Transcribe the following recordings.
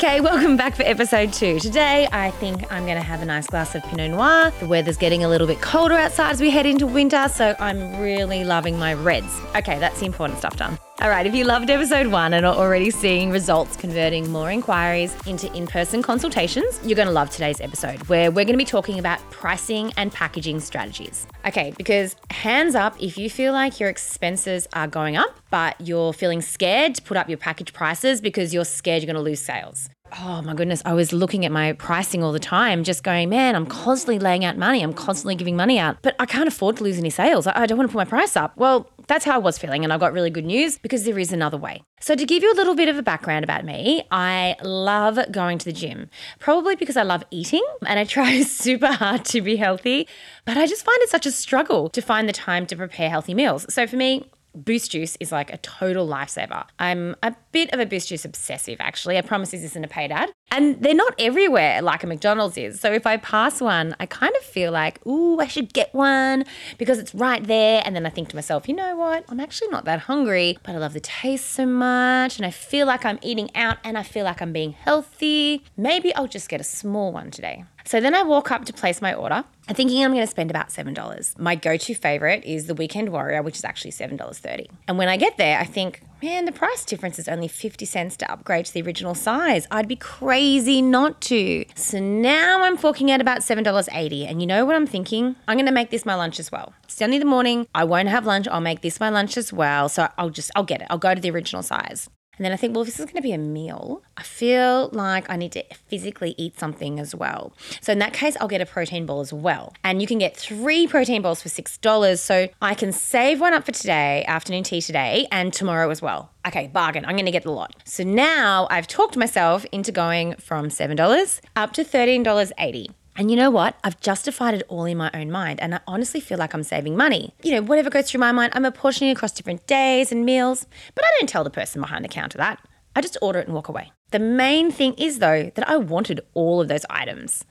Okay, welcome back for episode two. Today, I think I'm going to have a nice glass of Pinot Noir. The weather's getting a little bit colder outside as we head into winter, so I'm really loving my reds. Okay, that's the important stuff done. All right, if you loved episode one and are already seeing results converting more inquiries into in person consultations, you're going to love today's episode where we're going to be talking about pricing and packaging strategies. Okay, because hands up if you feel like your expenses are going up, but you're feeling scared to put up your package prices because you're scared you're going to lose sales. Oh my goodness, I was looking at my pricing all the time, just going, man, I'm constantly laying out money. I'm constantly giving money out, but I can't afford to lose any sales. I don't want to put my price up. Well, that's how I was feeling, and I got really good news because there is another way. So, to give you a little bit of a background about me, I love going to the gym, probably because I love eating and I try super hard to be healthy, but I just find it such a struggle to find the time to prepare healthy meals. So, for me, Boost Juice is like a total lifesaver. I'm a bit of a Boost Juice obsessive, actually. I promise this isn't a paid ad. And they're not everywhere like a McDonald's is. So if I pass one, I kind of feel like, ooh, I should get one because it's right there. And then I think to myself, you know what? I'm actually not that hungry, but I love the taste so much. And I feel like I'm eating out and I feel like I'm being healthy. Maybe I'll just get a small one today. So then I walk up to place my order. I'm thinking I'm going to spend about $7. My go to favorite is the Weekend Warrior, which is actually $7.30. And when I get there, I think, man, the price difference is only 50 cents to upgrade to the original size. I'd be crazy not to. So now I'm forking out about $7.80. And you know what I'm thinking? I'm going to make this my lunch as well. It's only the morning. I won't have lunch. I'll make this my lunch as well. So I'll just, I'll get it. I'll go to the original size. And then I think, well, this is going to be a meal, I feel like I need to physically eat something as well. So in that case, I'll get a protein ball as well. And you can get three protein balls for $6. So I can save one up for today, afternoon tea today, and tomorrow as well. Okay, bargain. I'm going to get the lot. So now I've talked myself into going from $7 up to $13.80. And you know what? I've justified it all in my own mind. And I honestly feel like I'm saving money. You know, whatever goes through my mind, I'm apportioning across different days and meals. But I don't tell the person behind the counter that. I just order it and walk away. The main thing is, though, that I wanted all of those items.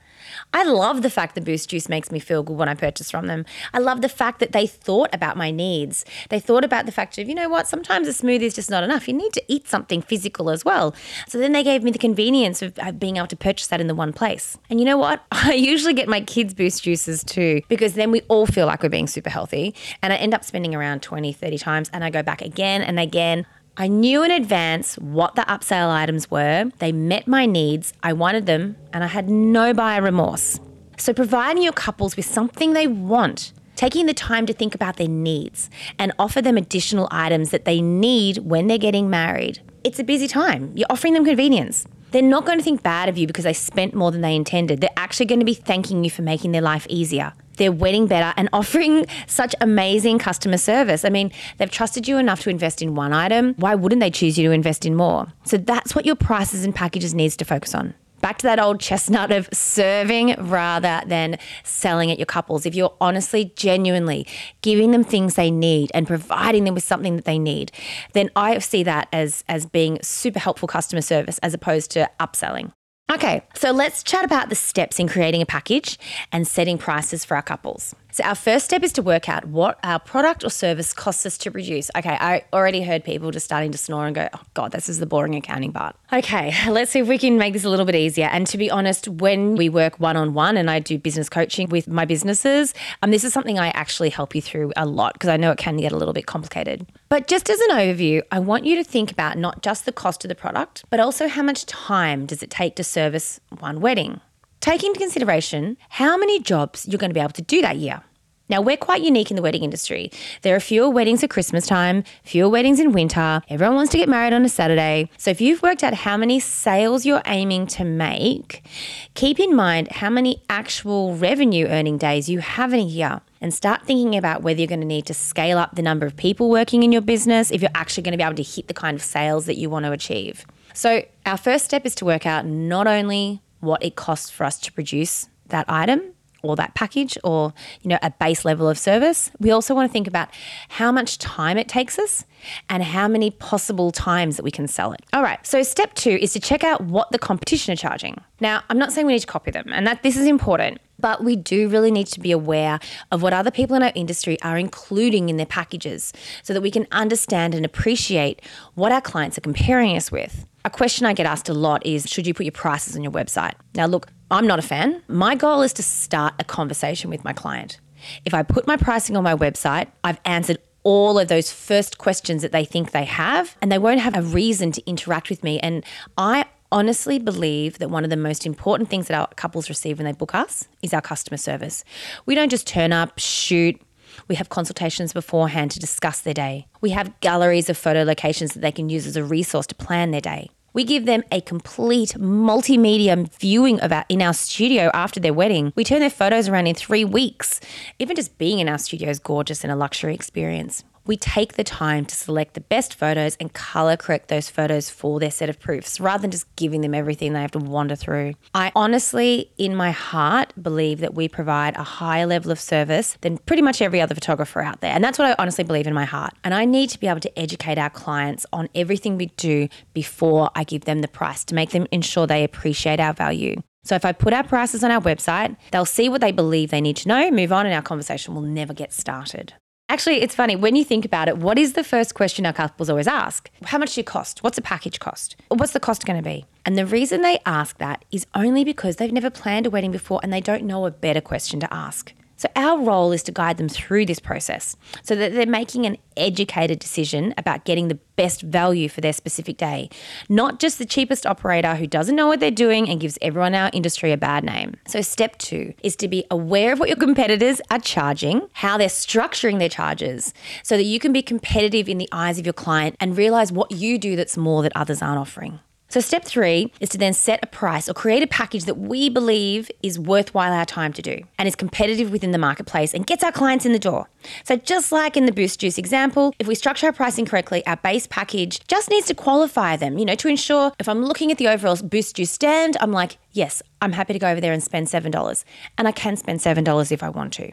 I love the fact that Boost Juice makes me feel good when I purchase from them. I love the fact that they thought about my needs. They thought about the fact of, you know what, sometimes a smoothie is just not enough. You need to eat something physical as well. So then they gave me the convenience of being able to purchase that in the one place. And you know what? I usually get my kids Boost Juices too, because then we all feel like we're being super healthy. And I end up spending around 20, 30 times and I go back again and again. I knew in advance what the upsell items were. They met my needs. I wanted them, and I had no buyer remorse. So, providing your couples with something they want, taking the time to think about their needs, and offer them additional items that they need when they're getting married. It's a busy time. You're offering them convenience. They're not going to think bad of you because they spent more than they intended. They're actually going to be thanking you for making their life easier wedding better and offering such amazing customer service. I mean, they've trusted you enough to invest in one item. Why wouldn't they choose you to invest in more? So that's what your prices and packages needs to focus on. Back to that old chestnut of serving rather than selling at your couples. If you're honestly, genuinely giving them things they need and providing them with something that they need, then I see that as as being super helpful customer service as opposed to upselling. Okay, so let's chat about the steps in creating a package and setting prices for our couples. So, our first step is to work out what our product or service costs us to produce. Okay, I already heard people just starting to snore and go, oh, God, this is the boring accounting part. Okay, let's see if we can make this a little bit easier. And to be honest, when we work one on one and I do business coaching with my businesses, um, this is something I actually help you through a lot because I know it can get a little bit complicated. But just as an overview, I want you to think about not just the cost of the product, but also how much time does it take to service one wedding. Take into consideration how many jobs you're going to be able to do that year. Now, we're quite unique in the wedding industry. There are fewer weddings at Christmas time, fewer weddings in winter. Everyone wants to get married on a Saturday. So, if you've worked out how many sales you're aiming to make, keep in mind how many actual revenue earning days you have in a year and start thinking about whether you're going to need to scale up the number of people working in your business if you're actually going to be able to hit the kind of sales that you want to achieve. So, our first step is to work out not only what it costs for us to produce that item, or that package or you know a base level of service. We also want to think about how much time it takes us and how many possible times that we can sell it. All right so step two is to check out what the competition are charging. Now i'm not saying we need to copy them and that this is important But we do really need to be aware of what other people in our industry are including in their packages so that we can understand and appreciate what our clients are comparing us with. A question I get asked a lot is Should you put your prices on your website? Now, look, I'm not a fan. My goal is to start a conversation with my client. If I put my pricing on my website, I've answered all of those first questions that they think they have, and they won't have a reason to interact with me. And I honestly believe that one of the most important things that our couples receive when they book us is our customer service. We don't just turn up, shoot, we have consultations beforehand to discuss their day. We have galleries of photo locations that they can use as a resource to plan their day. We give them a complete multimedia viewing of our in our studio after their wedding. We turn their photos around in three weeks. Even just being in our studio is gorgeous and a luxury experience we take the time to select the best photos and color correct those photos for their set of proofs rather than just giving them everything they have to wander through. I honestly, in my heart, believe that we provide a higher level of service than pretty much every other photographer out there. And that's what I honestly believe in my heart. And I need to be able to educate our clients on everything we do before I give them the price to make them ensure they appreciate our value. So if I put our prices on our website, they'll see what they believe they need to know, move on, and our conversation will never get started. Actually, it's funny when you think about it. What is the first question our couples always ask? How much do you cost? What's a package cost? What's the cost going to be? And the reason they ask that is only because they've never planned a wedding before and they don't know a better question to ask. So, our role is to guide them through this process so that they're making an educated decision about getting the best value for their specific day, not just the cheapest operator who doesn't know what they're doing and gives everyone in our industry a bad name. So, step two is to be aware of what your competitors are charging, how they're structuring their charges, so that you can be competitive in the eyes of your client and realize what you do that's more that others aren't offering. So, step three is to then set a price or create a package that we believe is worthwhile our time to do and is competitive within the marketplace and gets our clients in the door. So, just like in the Boost Juice example, if we structure our pricing correctly, our base package just needs to qualify them, you know, to ensure if I'm looking at the overall Boost Juice stand, I'm like, yes, I'm happy to go over there and spend $7. And I can spend $7 if I want to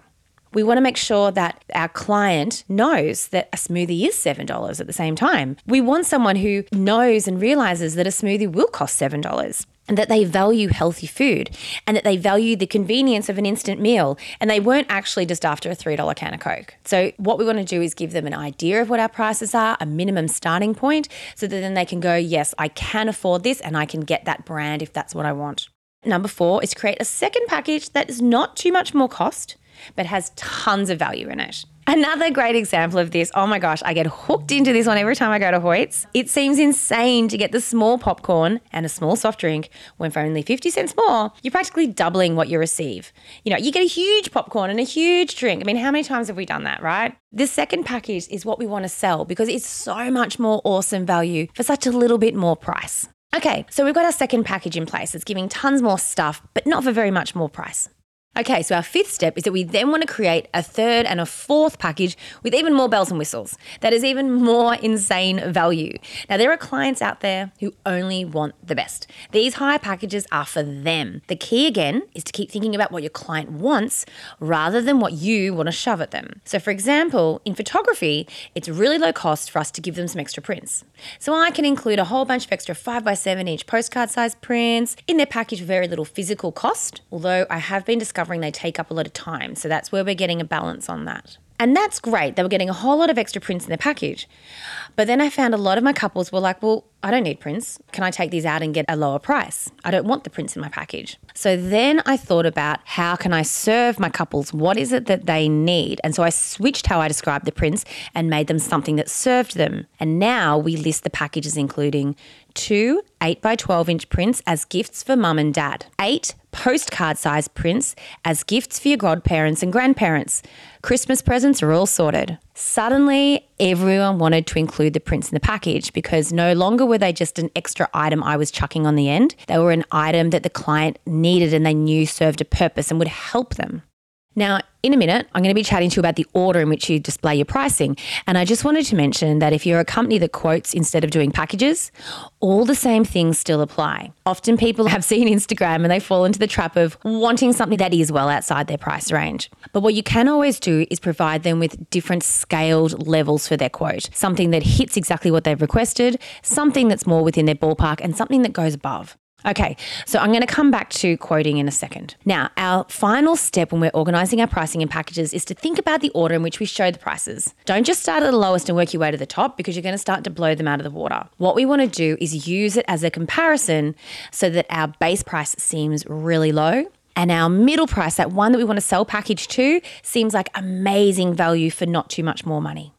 we want to make sure that our client knows that a smoothie is $7 at the same time. We want someone who knows and realizes that a smoothie will cost $7 and that they value healthy food and that they value the convenience of an instant meal and they weren't actually just after a $3 can of Coke. So, what we want to do is give them an idea of what our prices are, a minimum starting point, so that then they can go, Yes, I can afford this and I can get that brand if that's what I want. Number four is create a second package that is not too much more cost but has tons of value in it. Another great example of this, oh my gosh, I get hooked into this one every time I go to Hoyts. It seems insane to get the small popcorn and a small soft drink when for only 50 cents more, you're practically doubling what you receive. You know, you get a huge popcorn and a huge drink. I mean, how many times have we done that, right? This second package is what we want to sell because it's so much more awesome value for such a little bit more price. Okay, so we've got our second package in place. It's giving tons more stuff, but not for very much more price. Okay, so our fifth step is that we then want to create a third and a fourth package with even more bells and whistles that is even more insane value. Now, there are clients out there who only want the best. These high packages are for them. The key again is to keep thinking about what your client wants rather than what you want to shove at them. So, for example, in photography, it's really low cost for us to give them some extra prints. So, I can include a whole bunch of extra 5x7 inch postcard size prints in their package for very little physical cost, although I have been discovering they take up a lot of time. So that's where we're getting a balance on that. And that's great. They were getting a whole lot of extra prints in their package. But then I found a lot of my couples were like, well, I don't need prints. Can I take these out and get a lower price? I don't want the prints in my package. So then I thought about how can I serve my couples? What is it that they need? And so I switched how I described the prints and made them something that served them. And now we list the packages including two 8 by 12 inch prints as gifts for mum and dad, eight postcard size prints as gifts for your godparents and grandparents. Christmas presents are all sorted. Suddenly, everyone wanted to include the prints in the package because no longer were they just an extra item I was chucking on the end. They were an item that the client needed and they knew served a purpose and would help them. Now, in a minute, I'm going to be chatting to you about the order in which you display your pricing. And I just wanted to mention that if you're a company that quotes instead of doing packages, all the same things still apply. Often people have seen Instagram and they fall into the trap of wanting something that is well outside their price range. But what you can always do is provide them with different scaled levels for their quote something that hits exactly what they've requested, something that's more within their ballpark, and something that goes above. Okay, so I'm going to come back to quoting in a second. Now, our final step when we're organizing our pricing and packages is to think about the order in which we show the prices. Don't just start at the lowest and work your way to the top because you're going to start to blow them out of the water. What we want to do is use it as a comparison so that our base price seems really low and our middle price, that one that we want to sell package to, seems like amazing value for not too much more money.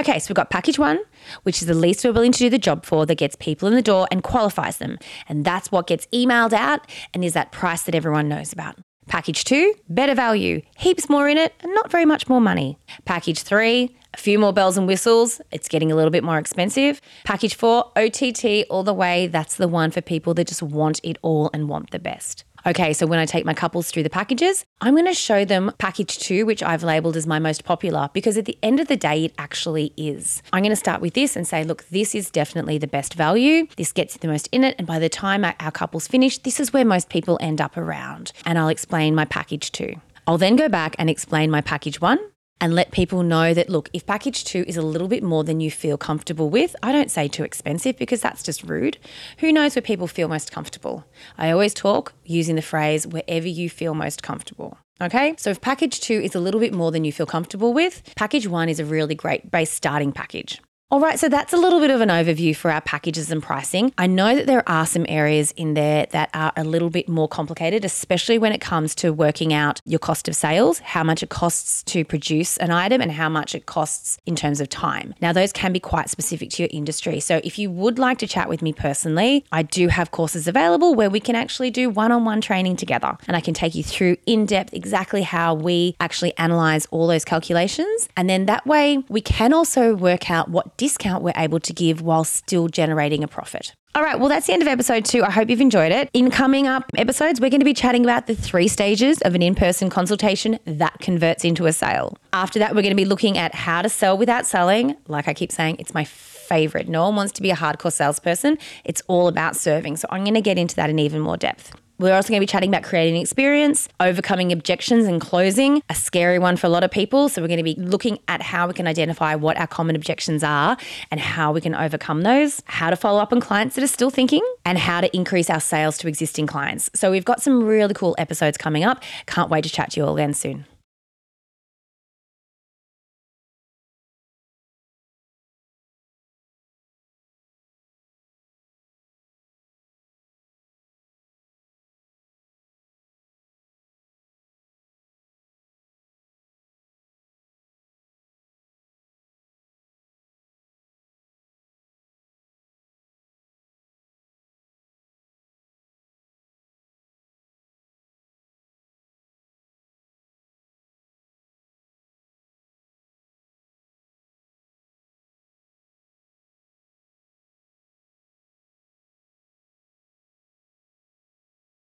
Okay, so we've got package one, which is the least we're willing to do the job for that gets people in the door and qualifies them. And that's what gets emailed out and is that price that everyone knows about. Package two, better value, heaps more in it, and not very much more money. Package three, a few more bells and whistles, it's getting a little bit more expensive. Package four, OTT all the way, that's the one for people that just want it all and want the best. Okay, so when I take my couples through the packages, I'm going to show them package two, which I've labeled as my most popular, because at the end of the day, it actually is. I'm going to start with this and say, look, this is definitely the best value. This gets the most in it. And by the time our couples finish, this is where most people end up around. And I'll explain my package two. I'll then go back and explain my package one and let people know that look, if package two is a little bit more than you feel comfortable with, I don't say too expensive because that's just rude. Who knows where people feel most comfortable? I always talk using the phrase wherever you feel most comfortable. Okay, so if package two is a little bit more than you feel comfortable with, package one is a really great base starting package. All right, so that's a little bit of an overview for our packages and pricing. I know that there are some areas in there that are a little bit more complicated, especially when it comes to working out your cost of sales, how much it costs to produce an item, and how much it costs in terms of time. Now, those can be quite specific to your industry. So, if you would like to chat with me personally, I do have courses available where we can actually do one on one training together and I can take you through in depth exactly how we actually analyze all those calculations. And then that way, we can also work out what discount we're able to give while still generating a profit. All right, well, that's the end of episode two. I hope you've enjoyed it. In coming up episodes, we're going to be chatting about the three stages of an in person consultation that converts into a sale. After that, we're going to be looking at how to sell without selling. Like I keep saying, it's my favorite. No one wants to be a hardcore salesperson, it's all about serving. So I'm going to get into that in even more depth. We're also going to be chatting about creating an experience, overcoming objections and closing, a scary one for a lot of people. So, we're going to be looking at how we can identify what our common objections are and how we can overcome those, how to follow up on clients that are still thinking, and how to increase our sales to existing clients. So, we've got some really cool episodes coming up. Can't wait to chat to you all again soon.